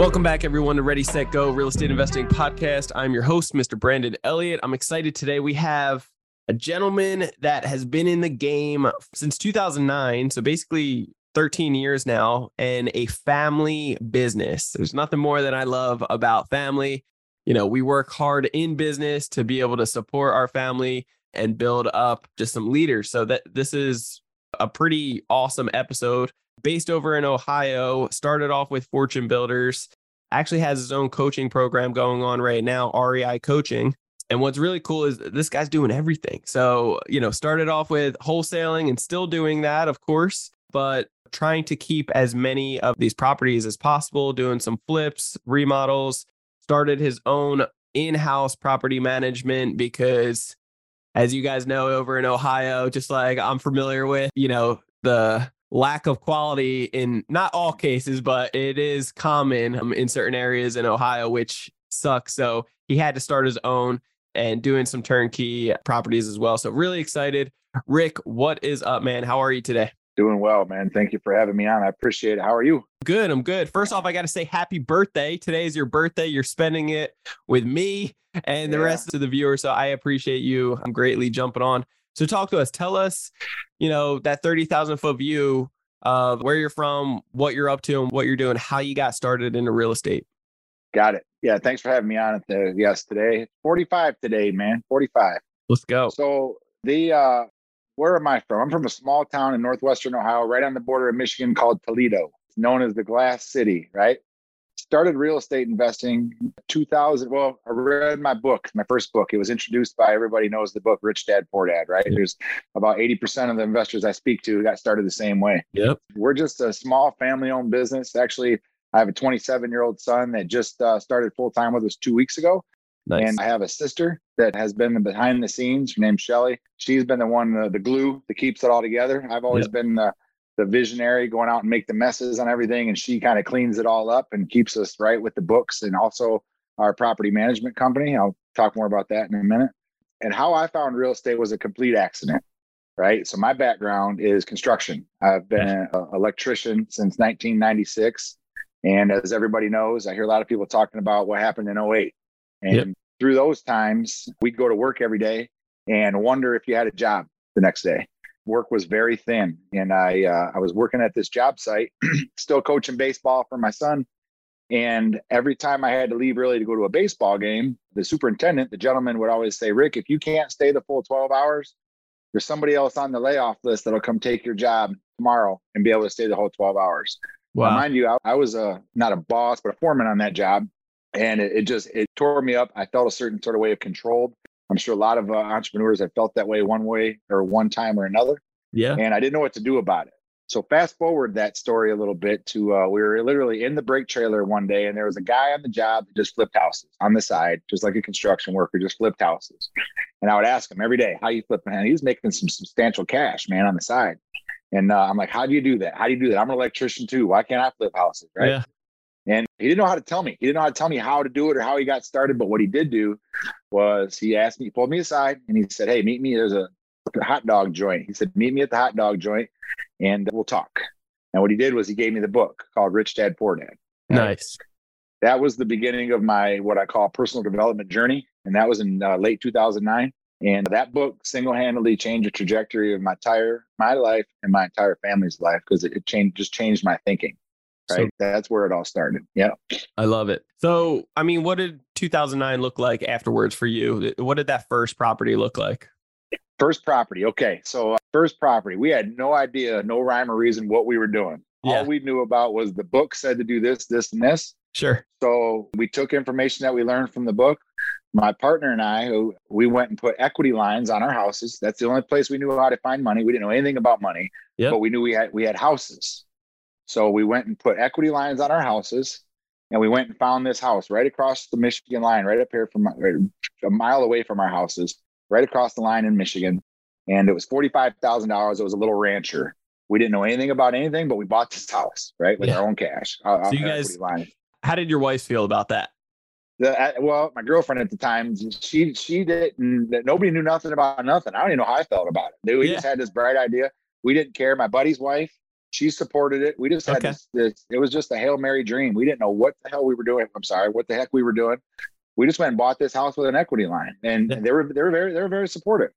Welcome back, everyone, to Ready, Set, Go Real Estate Investing Podcast. I'm your host, Mr. Brandon Elliott. I'm excited today. We have a gentleman that has been in the game since 2009. So basically, 13 years now, and a family business. There's nothing more that I love about family. You know, we work hard in business to be able to support our family and build up just some leaders. So that this is a pretty awesome episode based over in Ohio, started off with Fortune Builders, actually has his own coaching program going on right now, REI Coaching. And what's really cool is this guy's doing everything. So, you know, started off with wholesaling and still doing that, of course, but trying to keep as many of these properties as possible, doing some flips, remodels, started his own in house property management because, as you guys know, over in Ohio, just like I'm familiar with, you know, the lack of quality in not all cases, but it is common um, in certain areas in Ohio, which sucks. So he had to start his own and doing some turnkey properties as well. So really excited. Rick, what is up, man? How are you today? Doing well, man. Thank you for having me on. I appreciate it. How are you? Good. I'm good. First off, I got to say happy birthday. Today is your birthday. You're spending it with me and the yeah. rest of the viewers. So I appreciate you. I'm greatly jumping on. So talk to us. Tell us, you know, that 30,000 foot view of where you're from, what you're up to, and what you're doing, how you got started into real estate. Got it. Yeah. Thanks for having me on. At the, yes, today, 45 today, man. 45. Let's go. So the, uh, where am I from? I'm from a small town in northwestern Ohio, right on the border of Michigan called Toledo. It's known as the Glass City, right? Started real estate investing 2000 well i read my book my first book it was introduced by everybody knows the book rich dad poor dad right yep. there's about 80% of the investors i speak to got started the same way yep we're just a small family owned business actually i have a 27 year old son that just uh, started full time with us two weeks ago Nice. And I have a sister that has been behind the scenes. Her name's Shelly. She's been the one, uh, the glue that keeps it all together. I've always yep. been the the visionary going out and make the messes on everything and she kind of cleans it all up and keeps us right with the books and also our property management company. I'll talk more about that in a minute. And how i found real estate was a complete accident right? So my background is construction. I've been an electrician since 1996 and as everybody knows i hear a lot of people talking about what happened in 08 and yep. through those times we'd go to work every day and wonder if you had a job the next day work was very thin, and I uh, I was working at this job site, still coaching baseball for my son. And every time I had to leave early to go to a baseball game, the superintendent, the gentleman, would always say, "Rick, if you can't stay the full twelve hours, there's somebody else on the layoff list that'll come take your job tomorrow and be able to stay the whole twelve hours." Wow. Now, mind you, I, I was a not a boss, but a foreman on that job, and it, it just it tore me up. I felt a certain sort of way of controlled. I'm sure a lot of uh, entrepreneurs have felt that way one way or one time or another. Yeah. And I didn't know what to do about it. So fast forward that story a little bit to uh, we were literally in the break trailer one day, and there was a guy on the job that just flipped houses on the side, just like a construction worker, just flipped houses. And I would ask him every day, "How you flipping?" And he was making some substantial cash, man, on the side. And uh, I'm like, "How do you do that? How do you do that? I'm an electrician too. Why can't I flip houses?" Right? Yeah. And he didn't know how to tell me. He didn't know how to tell me how to do it or how he got started. But what he did do was he asked me, he pulled me aside and he said, Hey, meet me. There's a hot dog joint. He said, Meet me at the hot dog joint and we'll talk. And what he did was he gave me the book called Rich Dad Poor Dad. Nice. That was the beginning of my what I call personal development journey. And that was in uh, late 2009. And that book single handedly changed the trajectory of my entire my life and my entire family's life because it, it changed just changed my thinking right? So, That's where it all started. Yeah. I love it. So, I mean, what did 2009 look like afterwards for you? What did that first property look like? First property. Okay. So, uh, first property, we had no idea, no rhyme or reason what we were doing. Yeah. All we knew about was the book said to do this, this, and this. Sure. So, we took information that we learned from the book. My partner and I, who we went and put equity lines on our houses. That's the only place we knew how to find money. We didn't know anything about money, yep. but we knew we had we had houses. So we went and put equity lines on our houses. And we went and found this house right across the Michigan line, right up here from right, a mile away from our houses, right across the line in Michigan. And it was $45,000. It was a little rancher. We didn't know anything about anything, but we bought this house, right? With yeah. our own cash. Uh, so you guys, how did your wife feel about that? The, well, my girlfriend at the time, she she didn't. Nobody knew nothing about nothing. I don't even know how I felt about it. We yeah. just had this bright idea. We didn't care. My buddy's wife, she supported it. We just had okay. this, this, It was just a hail mary dream. We didn't know what the hell we were doing. I'm sorry, what the heck we were doing. We just went and bought this house with an equity line, and, yeah. they were they were very they were very supportive.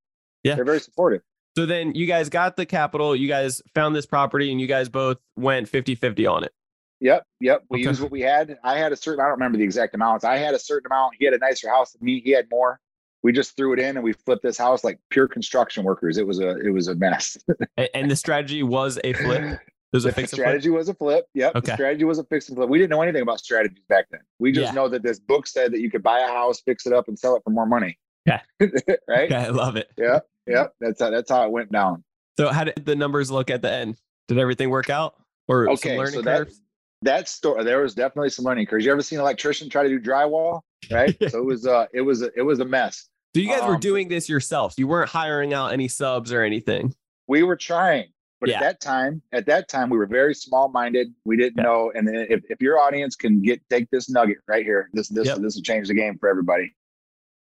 Yeah, they're very supportive. So then you guys got the capital. You guys found this property, and you guys both went 50-50 on it. Yep, yep. We okay. used what we had. I had a certain. I don't remember the exact amounts. I had a certain amount. He had a nicer house than me. He had more we just threw it in and we flipped this house like pure construction workers. It was a it was a mess. and the strategy was a flip. There's a fix strategy flip? was a flip. Yep. Okay. The strategy was a fix and flip. We didn't know anything about strategies back then. We just yeah. know that this book said that you could buy a house, fix it up, and sell it for more money. Yeah. right. Okay, I love it. Yeah. Yeah. That's how that's how it went down. So how did the numbers look at the end? Did everything work out? Or okay, so that, that store there was definitely some learning curves. You ever seen an electrician try to do drywall? Right. so it was uh it was a, it was a mess. So you guys um, were doing this yourselves. You weren't hiring out any subs or anything. We were trying, but yeah. at that time, at that time, we were very small minded. We didn't yeah. know. And if, if your audience can get take this nugget right here, this this yep. this will change the game for everybody.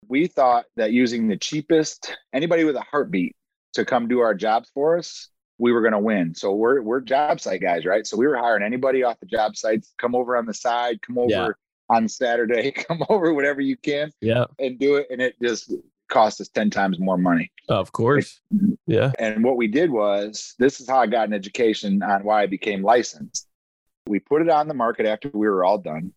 We thought that using the cheapest anybody with a heartbeat to come do our jobs for us, we were going to win. So we're we're job site guys, right? So we were hiring anybody off the job sites, come over on the side, come over. Yeah on Saturday, come over whatever you can, yeah, and do it, and it just cost us 10 times more money. Of course. Yeah. And what we did was this is how I got an education on why I became licensed. We put it on the market after we were all done.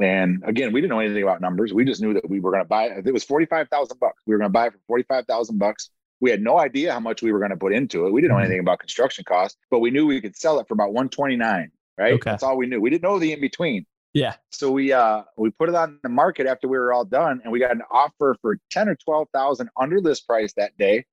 And again, we didn't know anything about numbers. We just knew that we were going to buy it. It was 45,000 bucks. We were going to buy it for 45,000 bucks. We had no idea how much we were going to put into it. We didn't know mm-hmm. anything about construction costs, but we knew we could sell it for about 129, right? Okay. That's all we knew. We didn't know the in between. Yeah. So we uh we put it on the market after we were all done, and we got an offer for ten or twelve thousand under list price that day.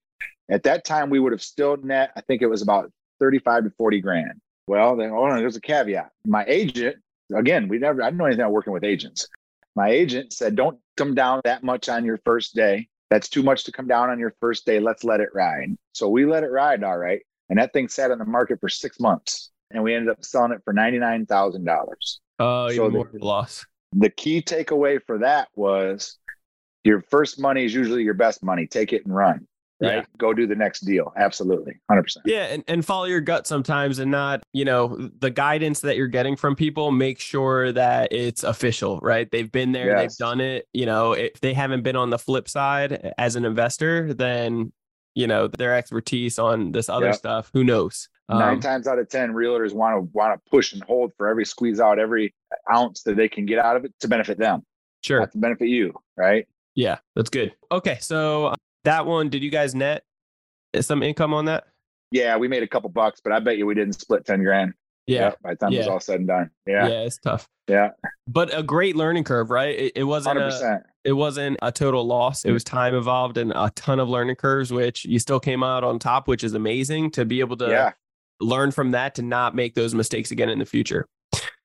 At that time, we would have still net. I think it was about thirty-five to forty grand. Well, then oh, there's a caveat. My agent, again, we never. I didn't know anything about working with agents. My agent said, "Don't come down that much on your first day. That's too much to come down on your first day. Let's let it ride." So we let it ride, all right. And that thing sat on the market for six months, and we ended up selling it for ninety-nine thousand dollars. Oh, so even more the, loss. The key takeaway for that was your first money is usually your best money. Take it and run. Right. Yeah. Go do the next deal. Absolutely. 100%. Yeah. And, and follow your gut sometimes and not, you know, the guidance that you're getting from people, make sure that it's official, right? They've been there, yes. they've done it. You know, if they haven't been on the flip side as an investor, then, you know, their expertise on this other yep. stuff, who knows? Nine um, times out of ten, realtors want to want to push and hold for every squeeze out every ounce that they can get out of it to benefit them. Sure, not to benefit you, right? Yeah, that's good. Okay, so uh, that one, did you guys net some income on that? Yeah, we made a couple bucks, but I bet you we didn't split ten grand. Yeah, yeah by the time yeah. it was all said and done. Yeah, yeah, it's tough. Yeah, but a great learning curve, right? It, it wasn't 100%. a it wasn't a total loss. It was time involved and a ton of learning curves, which you still came out on top, which is amazing to be able to yeah learn from that to not make those mistakes again in the future.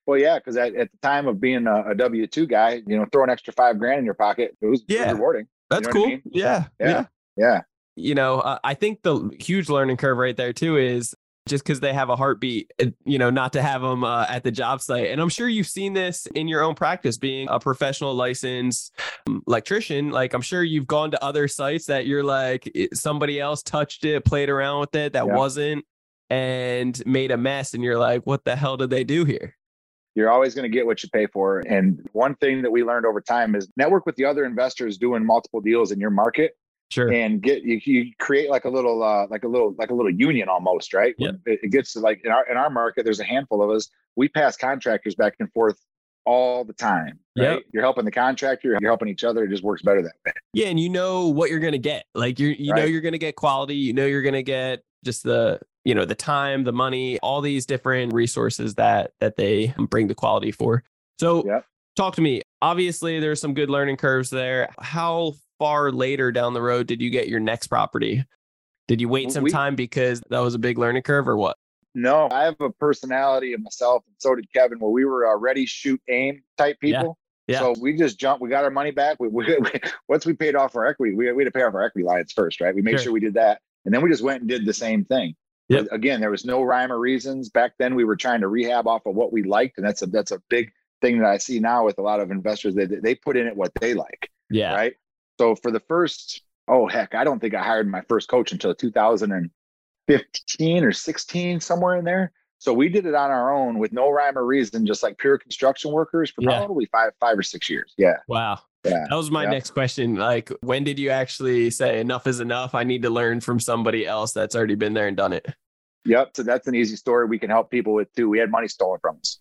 Well, yeah, because at, at, the time of being a, a W two guy, you know, throw an extra five grand in your pocket, it was yeah. rewarding. That's you know cool. I mean? yeah, yeah, yeah, yeah. You know, uh, I think the huge learning curve right there too is just because they have a heartbeat, you know, not to have them uh, at the job site. And I'm sure you've seen this in your own practice, being a professional licensed um, electrician. Like, I'm sure you've gone to other sites that you're like, somebody else touched it, played around with it that yeah. wasn't and made a mess and you're like what the hell did they do here you're always going to get what you pay for and one thing that we learned over time is network with the other investors doing multiple deals in your market sure and get you, you create like a little uh like a little like a little union almost right yep. it, it gets to like in our in our market there's a handful of us we pass contractors back and forth all the time. Right? Yep. You're helping the contractor, you're helping each other. It just works better that way. Yeah. And you know what you're gonna get. Like you you right. know you're gonna get quality, you know you're gonna get just the you know the time the money all these different resources that that they bring the quality for so talk to me obviously there's some good learning curves there how far later down the road did you get your next property did you wait some we, time because that was a big learning curve or what No, I have a personality of myself, and so did Kevin, where we were a ready, shoot, aim type people. Yeah. So we just jumped. We got our money back. We, we, we, once we paid off our equity, we, we had to pay off our equity lines first, right? We made sure. sure we did that, and then we just went and did the same thing. Yep. Again, there was no rhyme or reasons back then. We were trying to rehab off of what we liked, and that's a that's a big thing that I see now with a lot of investors. They they put in it what they like. Yeah. Right. So for the first, oh heck, I don't think I hired my first coach until 2015 or 16, somewhere in there. So we did it on our own with no rhyme or reason, just like pure construction workers for yeah. probably five, five or six years. Yeah. Wow. Yeah. That was my yeah. next question. Like, when did you actually say enough is enough? I need to learn from somebody else that's already been there and done it. Yep. So that's an easy story we can help people with too. We had money stolen from us.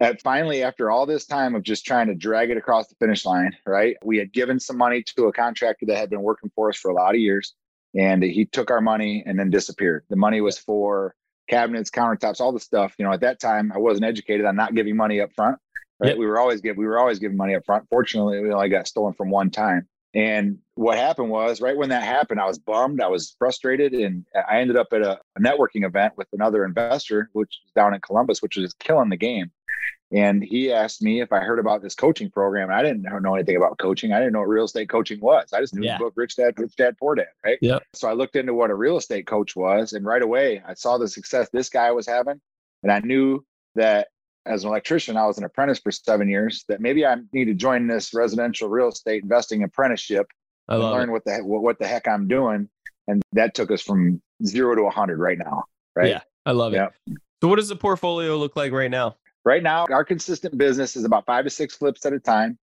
And finally, after all this time of just trying to drag it across the finish line, right? We had given some money to a contractor that had been working for us for a lot of years. And he took our money and then disappeared. The money was for cabinets, countertops, all the stuff. You know, at that time, I wasn't educated on not giving money up front. Right. Yep. We were always give we were always giving money up front. Fortunately, we only got stolen from one time. And what happened was right when that happened, I was bummed, I was frustrated, and I ended up at a, a networking event with another investor, which was down in Columbus, which was killing the game. And he asked me if I heard about this coaching program. I didn't know anything about coaching. I didn't know what real estate coaching was. I just knew yeah. the book Rich Dad, Rich Dad, Poor Dad, right? Yeah. So I looked into what a real estate coach was, and right away I saw the success this guy was having, and I knew that as an electrician, I was an apprentice for seven years. That maybe I need to join this residential real estate investing apprenticeship and learn it. what the what, what the heck I'm doing. And that took us from zero to a hundred right now. Right. Yeah, I love it. So, what does the portfolio look like right now? Right now, our consistent business is about five to six flips at a time.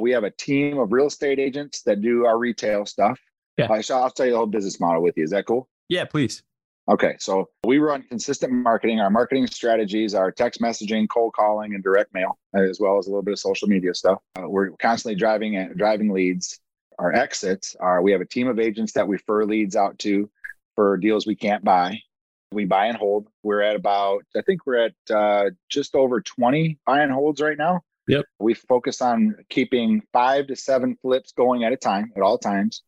We have a team of real estate agents that do our retail stuff. Yeah. Uh, so I'll tell you the whole business model with you. Is that cool? Yeah, please. Okay. So we run consistent marketing. Our marketing strategies are text messaging, cold calling, and direct mail, as well as a little bit of social media stuff. Uh, we're constantly driving and driving leads. Our exits are we have a team of agents that we refer leads out to for deals we can't buy. We buy and hold. We're at about, I think we're at uh, just over 20 buy and holds right now. Yep. We focus on keeping five to seven flips going at a time at all times.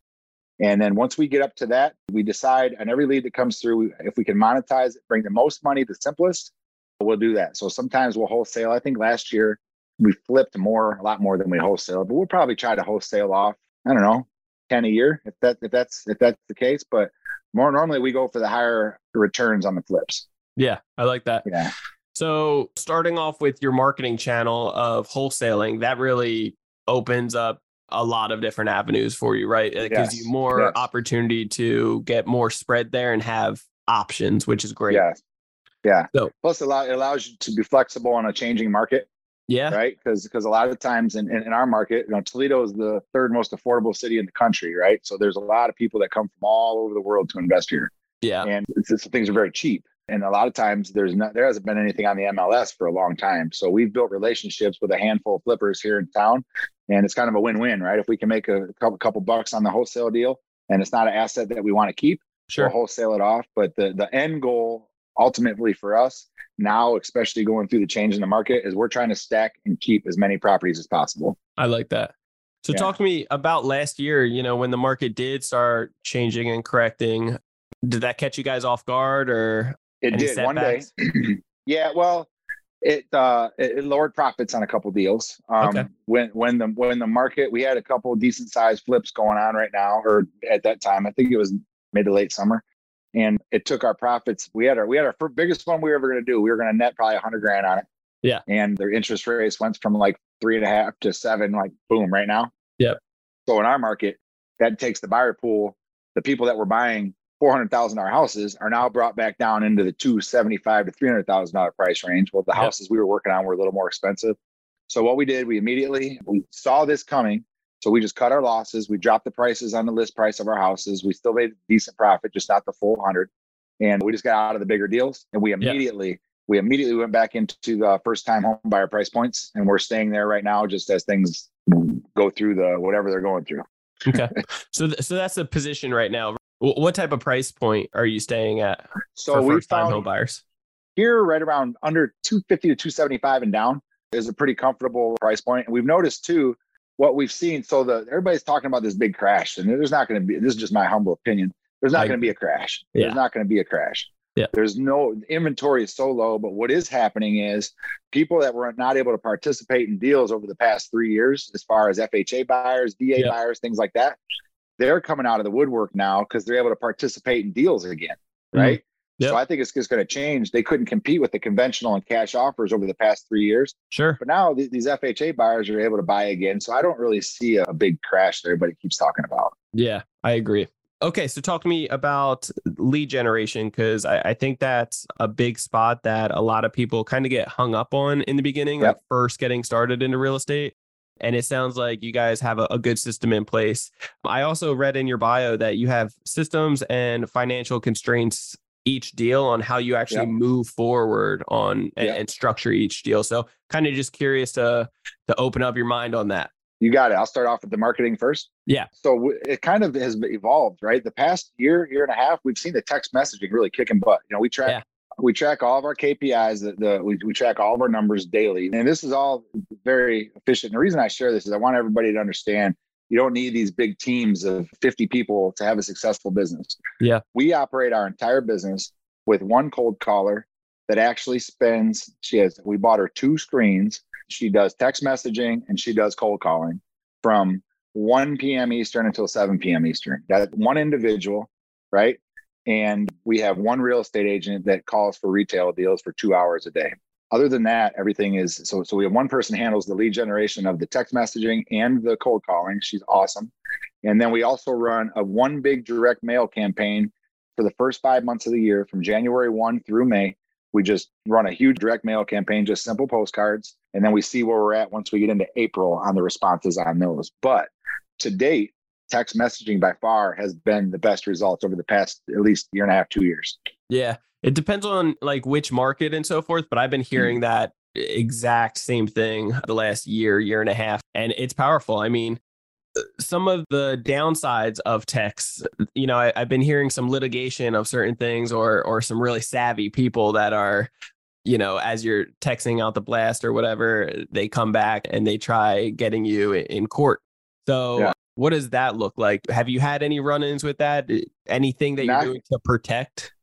And then once we get up to that, we decide on every lead that comes through, if we can monetize it, bring the most money, the simplest, we'll do that. So sometimes we'll wholesale. I think last year we flipped more, a lot more than we wholesale, but we'll probably try to wholesale off, I don't know, 10 a year if that if that's if that's the case. But more normally we go for the higher returns on the flips. Yeah, I like that. Yeah. So starting off with your marketing channel of wholesaling, that really opens up a lot of different avenues for you, right? It yes. gives you more yes. opportunity to get more spread there and have options, which is great. Yeah. Yeah. So, Plus, it, allow, it allows you to be flexible on a changing market. Yeah. Right. Because because a lot of times in, in, in, our market, you know, Toledo is the third most affordable city in the country. Right. So there's a lot of people that come from all over the world to invest here. Yeah. And it's, it's, things are very cheap. And a lot of times there's not there hasn't been anything on the MLS for a long time. So we've built relationships with a handful of flippers here in town. And it's kind of a win-win, right? If we can make a couple couple bucks on the wholesale deal and it's not an asset that we want to keep, sure. we'll wholesale it off. But the the end goal ultimately for us now, especially going through the change in the market, is we're trying to stack and keep as many properties as possible. I like that. So yeah. talk to me about last year, you know, when the market did start changing and correcting. Did that catch you guys off guard or it did setbacks? one day? yeah, well, it uh it lowered profits on a couple deals. Um okay. when when the when the market we had a couple decent sized flips going on right now, or at that time, I think it was mid to late summer and it took our profits. We had our we had our biggest one we were ever going to do. We were going to net probably a hundred grand on it. Yeah. And their interest rates went from like three and a half to seven, like boom, right now. Yep. So in our market, that takes the buyer pool. The people that were buying four hundred thousand dollar houses are now brought back down into the two seventy five to three hundred thousand dollar price range. Well, the yep. houses we were working on were a little more expensive. So what we did, we immediately we saw this coming so we just cut our losses. We dropped the prices on the list price of our houses. We still made a decent profit, just not the full hundred. And we just got out of the bigger deals. And we immediately, yeah. we immediately went back into the first time home buyer price points. And we're staying there right now, just as things go through the whatever they're going through. okay. So, th- so that's the position right now. What type of price point are you staying at? So we found home buyers here right around under 250 to 275 and down is a pretty comfortable price point. And we've noticed too, what we've seen. So the everybody's talking about this big crash, and there's not going to be. This is just my humble opinion. There's not going to be a crash. Yeah. There's not going to be a crash. Yeah. There's no inventory is so low, but what is happening is people that were not able to participate in deals over the past three years, as far as FHA buyers, VA yeah. buyers, things like that, they're coming out of the woodwork now because they're able to participate in deals again. Mm-hmm. Right. Mm-hmm. Yep. So I think it's just going to change. They couldn't compete with the conventional and cash offers over the past three years. Sure. But now th- these FHA buyers are able to buy again. So I don't really see a big crash that everybody keeps talking about. Yeah, I agree. Okay, so talk to me about lead generation because I, I, think that's a big spot that a lot of people kind of get hung up on in the beginning, yep. like first getting started into real estate. And it sounds like you guys have a, a, good system in place. I also read in your bio that you have systems and financial constraints each deal on how you actually move forward on and, and structure each deal. So kind of just curious to to open up your mind on that. You got it. I'll start off with the marketing first. Yeah. So it kind of has evolved, right? The past year, year and a half, we've seen the text messaging really kicking butt. You know, we track yeah. We track all of our KPIs. The, the we, we track all of our numbers daily, and this is all very efficient. And the reason I share this is I want everybody to understand you don't need these big teams of 50 people to have a successful business. Yeah. We operate our entire business with one cold caller that actually spends, she has, we bought her two screens. She does text messaging and she does cold calling from 1 p.m. Eastern until 7 p.m. Eastern. That one individual, right? And we have one real estate agent that calls for retail deals for two hours a day other than that, everything is so. So we have one person handles the lead generation of the text messaging and the cold calling. She's awesome. And then we also run a one big direct mail campaign for the first five months of the year, from January one through May. We just run a huge direct mail campaign, just simple postcards, and then we see where we're at once we get into April on the responses on those. But to date, text messaging by far has been the best results over the past at least year and a half, two years. Yeah. It depends on like which market and so forth, but I've been hearing mm that exact same thing the last year, year and a half, and it's powerful. I mean, some of the downsides of text, you know, I, have been hearing some litigation of certain things or or some really savvy people that are, you know, as you're texting out the blast or whatever, they come back and they try getting you in court. So yeah. What does that look like? Have you had any run-ins with that? Anything that Not, you're doing to protect?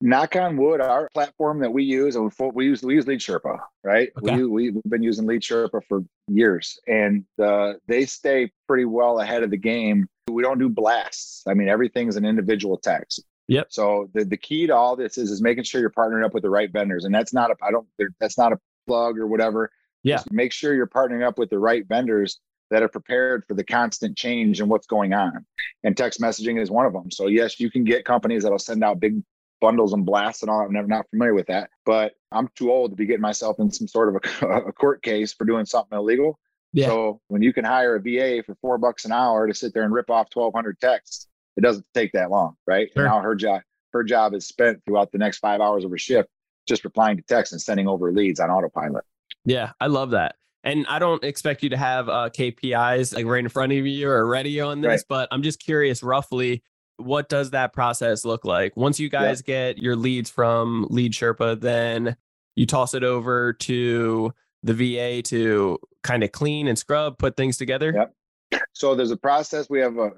knock on wood, our platform that we use, we use we use Lead Sherpa, right? Okay. We we've been using Lead Sherpa for years, and uh, they stay pretty well ahead of the game. We don't do blasts. I mean, everything's an individual text. Yep. So the, the key to all this is is making sure you're partnering up with the right vendors, and that's not a I don't that's not a plug or whatever. Yeah. Just make sure you're partnering up with the right vendors that are prepared for the constant change and what's going on. And text messaging is one of them. So yes, you can get companies that'll send out big bundles and blasts and all. I'm never not familiar with that, but I'm too old to be getting myself in some sort of a, a court case for doing something illegal. Yeah. So when you can hire a VA for four bucks an hour to sit there and rip off 1,200 texts, it doesn't take that long, right? Sure. And now her job, her job is spent throughout the next five hours of her shift just replying to texts and sending over leads on autopilot. Yeah, I love that. And I don't expect you to have uh, KPIs like right in front of you or ready on this, right. but I'm just curious roughly what does that process look like? Once you guys yep. get your leads from Lead Sherpa, then you toss it over to the VA to kind of clean and scrub, put things together. Yep. So there's a process. We have a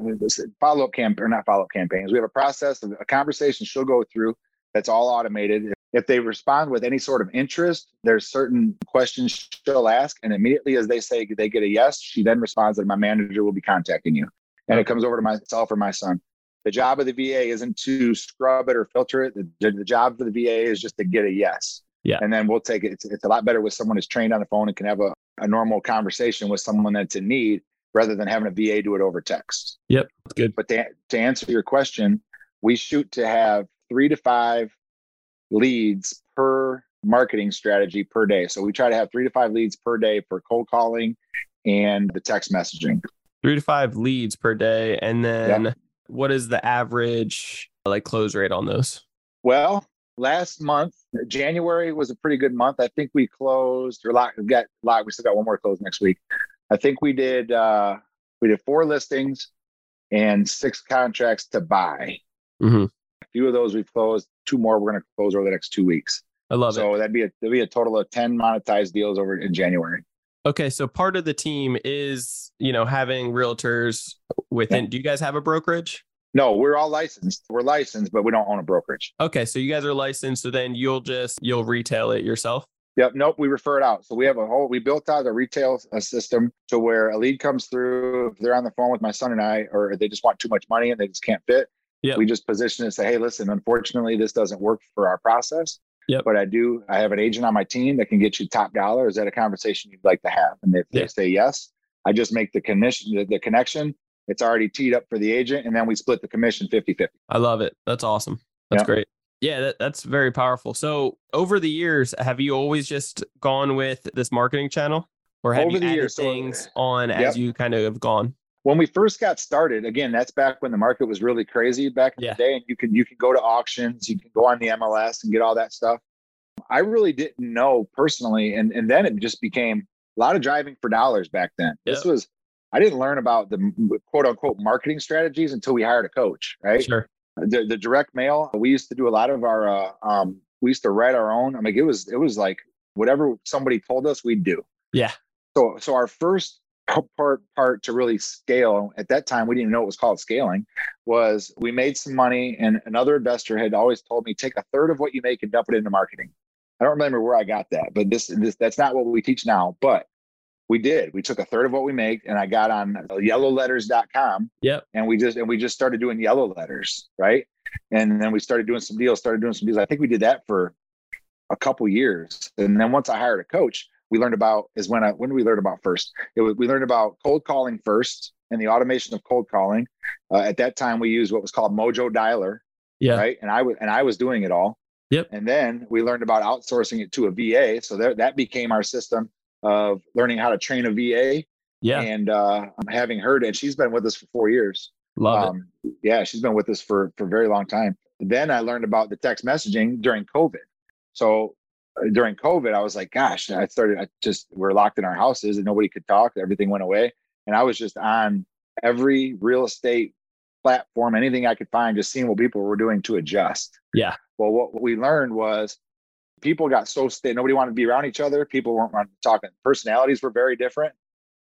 follow up camp or not follow up campaigns. We have a process, of a conversation she'll go through that's all automated. If they respond with any sort of interest, there's certain questions she'll ask. And immediately as they say they get a yes, she then responds that my manager will be contacting you. And it comes over to myself or my son. The job of the VA isn't to scrub it or filter it. The, the job for the VA is just to get a yes. Yeah. And then we'll take it. It's, it's a lot better with someone who's trained on the phone and can have a, a normal conversation with someone that's in need rather than having a VA do it over text. Yep. That's good. But to, to answer your question, we shoot to have three to five leads per marketing strategy per day. So we try to have three to five leads per day for cold calling and the text messaging. Three to five leads per day. And then what is the average like close rate on those? Well, last month, January was a pretty good month. I think we closed or lot, got lot. We still got one more close next week. I think we did uh, we did four listings and six contracts to buy. Mm-hmm. A few of those we've closed. Two more we're going to close over the next two weeks. I love so it. So that'd be a that'd be a total of ten monetized deals over in January. Okay, so part of the team is you know having realtors within. Yeah. Do you guys have a brokerage? No, we're all licensed. We're licensed, but we don't own a brokerage. Okay, so you guys are licensed, so then you'll just you'll retail it yourself. Yep. Nope. We refer it out. So we have a whole, we built out a retail a system to where a lead comes through. If they're on the phone with my son and I, or they just want too much money and they just can't fit. Yep. We just position it and say, hey, listen, unfortunately, this doesn't work for our process. Yep. But I do, I have an agent on my team that can get you top dollar. Is that a conversation you'd like to have? And if Yeah. they say yes, I just make the commission, the, the connection. It's already teed up for the agent. And then we split the commission 50 50. I love it. That's awesome. That's Yeah. great. Yeah, that, that's very powerful. So over the years, have you always just gone with this marketing channel, or have Over you added years, so- things on Yep. as you kind of have gone? When we first got started again that's back when the market was really crazy back in Yeah. the day and you can you can go to auctions you can go on the mls and get all that stuff i really didn't know personally and and then it just became a lot of driving for dollars back then this was i didn't learn about the quote unquote marketing strategies until we hired a coach right Sure. the, the direct mail we used to do a lot of our uh, um we used to write our own i mean it was it was like whatever somebody told us we'd do Yeah. so so our first part part to really scale at that time we didn't even know it was called scaling was we made some money and another investor had always told me take a third of what you make and dump it into marketing. I don't remember where i got that but this, this that's not what we teach now but we did. We took a third of what we make and i got on uh, yellowletters.com Yep. and we just and we just started doing yellow letters right? And then we started doing some deals started doing some deals. I think we did that for a couple years. And then once i hired a coach we learned about is when I when did we learn about first? It was we learned about cold calling first and the automation of cold calling. Uh, at that time, we used what was called Mojo Dialer, Yeah. right? And I was and I was doing it all. Yep. And then we learned about outsourcing it to a VA. So that that became our system of learning how to train a VA. Yeah. And uh, having heard, and she's been with us for four years. Love it. Um, yeah, she's been with us for for a very long time. Then I learned about the text messaging during COVID. So during COVID, I was like, gosh, I started. I just we're locked in our houses and nobody could talk. Everything went away, and I was just on every real estate platform, anything I could find, just seeing what people were doing to adjust. Yeah. Well, what we learned was people got so sta Nobody wanted to be around each other. People weren't talking. Personalities were very different.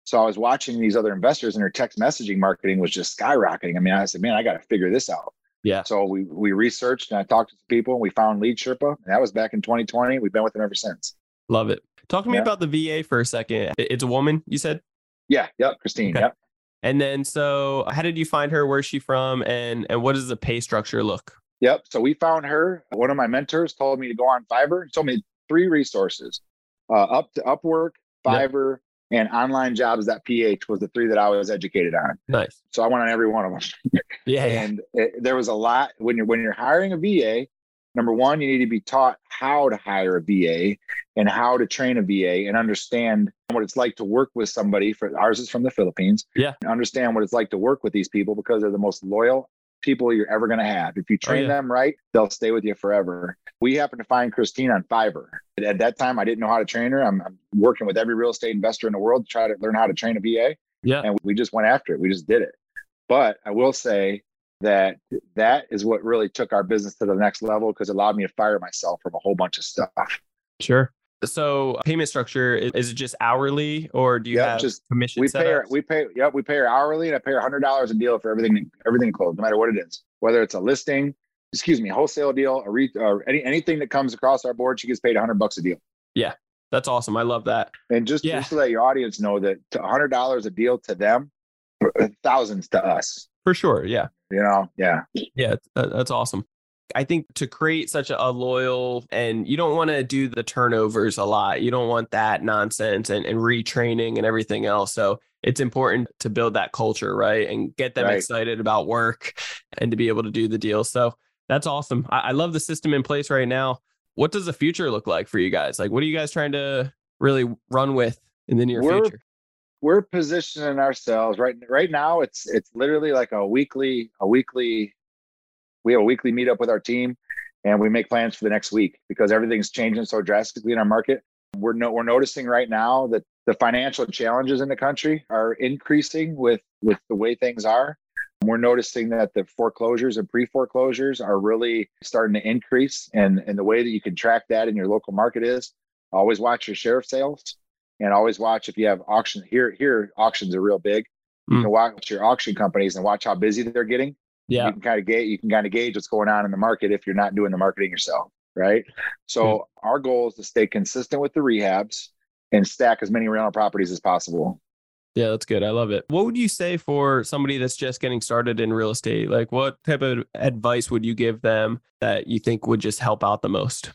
So I was watching these other investors and their text messaging marketing was just skyrocketing. I mean, I said, man, I got to figure this out. Yeah. So we we researched and I talked to people and we found Lead Sherpa. And that was back in 2020. We've been with them ever since. Love it. Talk to me Yeah. about the VA for a second. It's a woman, you said? Yeah. Yep. Christine. Okay. Yep. And then so how did you find her? Where's she from? And and what does the pay structure look? Yep. So we found her. One of my mentors told me to go on Fiverr. He told me three resources: uh, up to Upwork. Fiverr, and OnlineJobs.ph was the three that I was educated on. Nice. So I went on every one of them. Yeah. yeah. and it, there was a lot when you're when you're hiring a VA. Number one, you need to be taught how to hire a VA and how to train a VA and understand what it's like to work with somebody. For ours is from the Philippines. Yeah. And understand what it's like to work with these people because they're the most loyal people you're ever going to have. If you oh, train Oh, yeah. them right, they'll stay with you forever. We happened to find Christine on Fiverr. At that time, I didn't know how to train her. I'm, I'm working with every real estate investor in the world to try to learn how to train a VA Yeah. and we just went after it. We just did it. But I will say that that is what really took our business to the next level because it allowed me to fire myself from a whole bunch of stuff. Sure. So payment structure is, it just hourly or do you Yep, have just- commission We pay her, we pay, yep, we pay her hourly and I pay her hundred dollars a deal for everything, everything closed, no matter what it is, whether it's a listing, excuse me, wholesale deal, a re, or any, anything that comes across our board, she gets paid a hundred bucks a deal. Yeah, that's awesome. I love that. And just, Yeah. just to let your audience know that a hundred dollars a deal to them, uh, thousands to us, For sure. Yeah. you know? Yeah. Yeah, uh, that's awesome. I think to create such a, a loyal and you don't want to do the turnovers a lot. You don't want that nonsense and, and retraining and everything else. So it's important to build that culture, right? And get them Right. excited about work and to be able to do the deal. So that's awesome. I, I love the system in place right now. What does the future look like for you guys? Like, what are you guys trying to really run with in the near We're- future? we're positioning ourselves right right now it's it's literally like a weekly a weekly we have a weekly meetup with our team and we make plans for the next week because everything's changing so drastically in our market we're no, we're noticing right now that the financial challenges in the country are increasing with with the way things are we're noticing that the foreclosures and pre-foreclosures are really starting to increase and and the way that you can track that in your local market is always watch your sheriff sales and always watch if you have auction here here auctions are real big you Mm. can watch your auction companies and watch how busy they're getting Yeah. You can kind of gauge you can kind of gauge what's going on in the market if you're not doing the marketing yourself. Right. So mm-hmm. our goal is to stay consistent with the rehabs and stack as many rental properties as possible. Yeah, that's good. I love it. What would you say for somebody that's just getting started in real estate? Like, what type of advice would you give them that you think would just help out the most?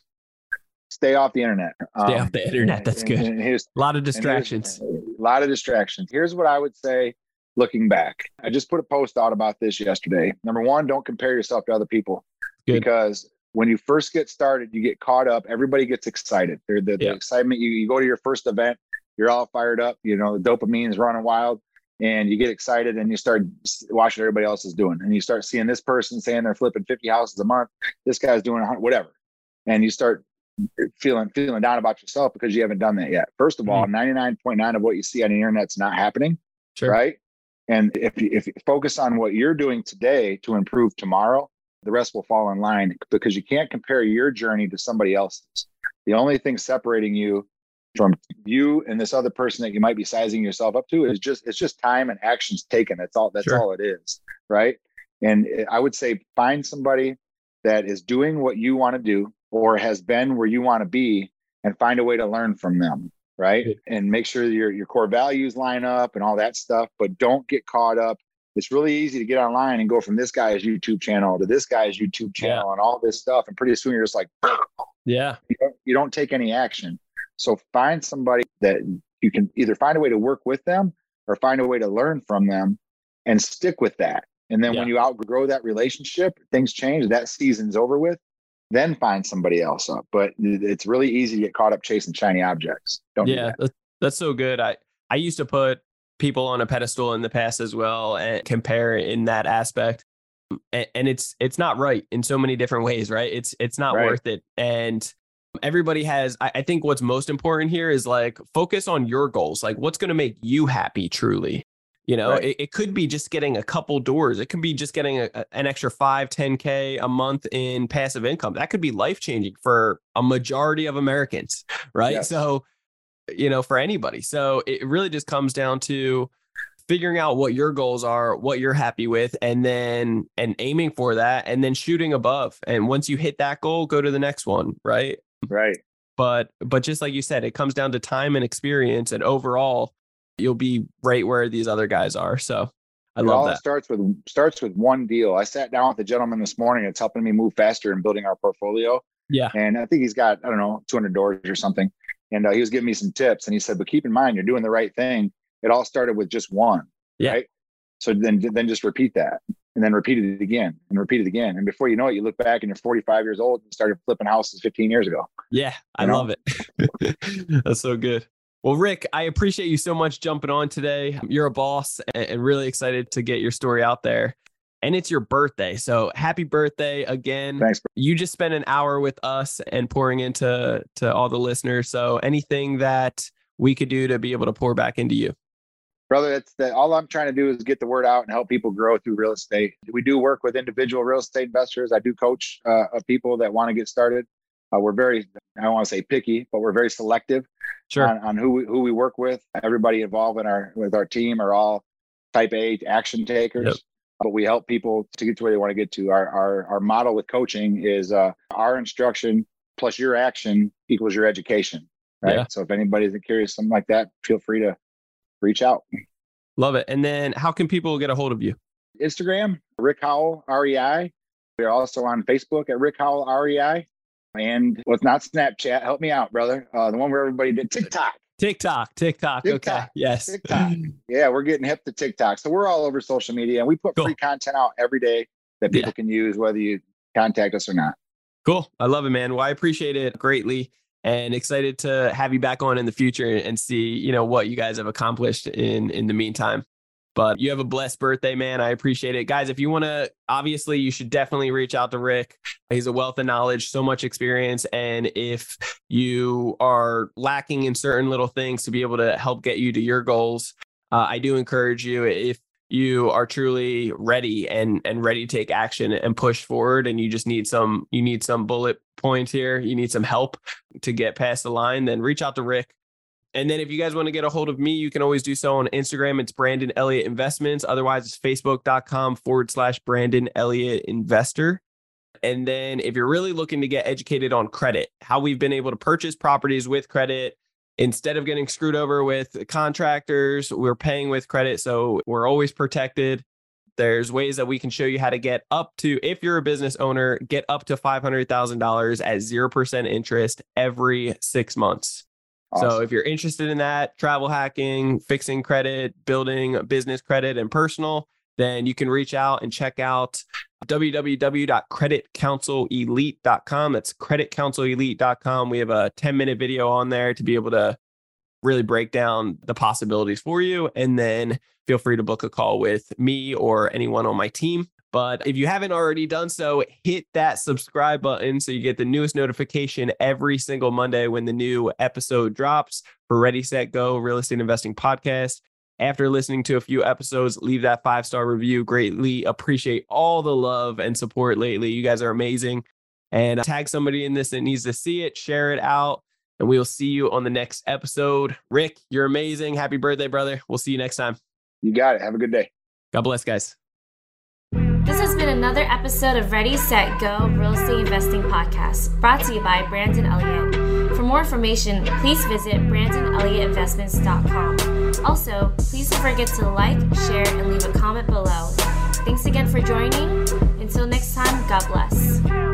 Stay off the internet. Stay um, off the internet. That's good. And, and a lot of distractions. A lot of distractions. Here's what I would say looking back. I just put a post out about this yesterday. Number one, don't compare yourself to other people good. because when you first get started, you get caught up. Everybody gets excited. The, the, yeah. the excitement, you, you go to your first event, you're all fired up. You know, the dopamine is running wild and you get excited and you start watching everybody else is doing. And you start seeing this person saying they're flipping 50 houses a month. This guy's doing whatever. And you start feeling feeling down about yourself because you haven't done that yet. First of all, mm-hmm. 99.9 of what you see on the internet's not happening. Sure. Right. And if you, if you focus on what you're doing today to improve tomorrow, the rest will fall in line because you can't compare your journey to somebody else's. The only thing separating you from you and this other person that you might be sizing yourself up to is just it's just time and actions taken. That's all that's sure. all it is right? And i would say find somebody that is doing what you want to do or has been where you want to be and find a way to learn from them right? And make sure your your core values line up and all that stuff but don't get caught up. It's really easy to get online and go from this guy's youtube channel to this guy's youtube channel yeah. and all this stuff and pretty soon you're just like yeah. you don't, you don't take any action so find somebody that you can either find a way to work with them or find a way to learn from them and stick with that. And then yeah. when you outgrow that relationship, things change, that season's over with, then find somebody else up. But it's really easy to get caught up chasing shiny objects. Don't yeah, that. that's so good. I, I used to put people on a pedestal in the past as well and compare in that aspect. And, and it's it's not right in so many different ways, right? It's it's not right. worth it. And everybody has I, I, think what's most important here is like focus on your goals like what's going to make you happy truly you know right. it, it, could be just getting a couple doors it could be just getting a, an extra 5 10k a month in passive income that could be life changing for a majority of americans right yes. so you know for anybody so it really just comes down to figuring out what your goals are, what you're happy with, and then and aiming for that, and then shooting above. And once you hit that goal, go to the next one, right? Right. But but just like you said, it comes down to time and experience, and overall, you'll be right where these other guys are. So I it love all that. Starts with starts with one deal. I sat down with the gentleman this morning. It's helping me move faster in building our portfolio. Yeah. And I think he's got I don't know 200 doors or something. And uh, he was giving me some tips, and he said, "But keep in mind, you're doing the right thing. It all started with just one. Yeah. Right. So then then just repeat that and then repeat it again and repeat it again. And before you know it, you look back and you're 45 years old and started flipping houses 15 years ago. Yeah, I know? love it. That's so good. Well, Rick, I appreciate you so much jumping on today. You're a boss and really excited to get your story out there. And it's your birthday. So happy birthday again. Thanks. You just spent an hour with us and pouring into to all the listeners. So anything that we could do to be able to pour back into you brother that's the, all i'm trying to do is get the word out and help people grow through real estate. We do work with individual real estate investors. I do coach uh, people that want to get started. Uh, we're very i don't want to say picky but we're very selective sure. on, on who we, who we work with. Everybody involved in our with our team are all type a action takers. Yep. but we help people to get to where they want to get to. Our our, our model with coaching is uh, our instruction plus your action equals your education right? Yeah. so if anybody's curious something like that feel free to reach out. Love it. And then how can people get a hold of you? Instagram, Rick Howell, REI. We're also on Facebook at Rick Howell, REI. And well, not Snapchat. Help me out, brother. Uh, the one where everybody did TikTok. TikTok, TikTok. TikTok. Okay. Yes. TikTok. Yeah, we're getting hip to TikTok. So we're all over social media and we put cool. free content out every day that people yeah. can use, whether you contact us or not. Cool. I love it, man. Well, I appreciate it greatly and excited to have you back on in the future and see you know what you guys have accomplished in in the meantime. But you have a blessed birthday man. I appreciate it. Guys if you want to obviously you should definitely reach out to rick. He's a wealth of knowledge so much experience. And if you are lacking in certain little things to be able to help get you to your goals uh, i do encourage you if you are truly ready and and ready to take action and push forward and you just need some you need some bullet points here you need some help to get past the line then reach out to rick And then if you guys want to get a hold of me, you can always do so on Instagram. It's Brandon Elliott Investments. Otherwise, it's facebook.com forward slash Brandon Elliott Investor. And then if you're really looking to get educated on credit, how we've been able to purchase properties with credit instead of getting screwed over with contractors, we're paying with credit. So we're always protected. There's ways that we can show you how to get up to, if you're a business owner, get up to $500,000 at 0% interest every six months. Awesome. So if you're interested in that, travel hacking, fixing credit, building business credit and personal, then you can reach out and check out www.creditcounselelite.com. That's creditcounselelite.com. We have a 10 minute video on there to be able to really break down the possibilities for you. And then feel free to book a call with me or anyone on my team. But if you haven't already done so, hit that subscribe button so you get the newest notification every single Monday when the new episode drops for Ready, Set, Go Real Estate Investing Podcast. After listening to a few episodes, leave that five star review. Greatly appreciate all the love and support lately. You guys are amazing. And uh, tag somebody in this that needs to see it, share it out, and we will see you on the next episode. Rick, you're amazing. Happy birthday, brother. We'll see you next time. You got it. Have a good day. God bless, guys. This has been another episode of Ready, Set, Go Real Estate Investing Podcast, brought to you by Brandon Elliott. For more information, please visit BrandonElliottInvestments.com. Also, please don't forget to like, share, and leave a comment below. Thanks again for joining. Until next time, God bless.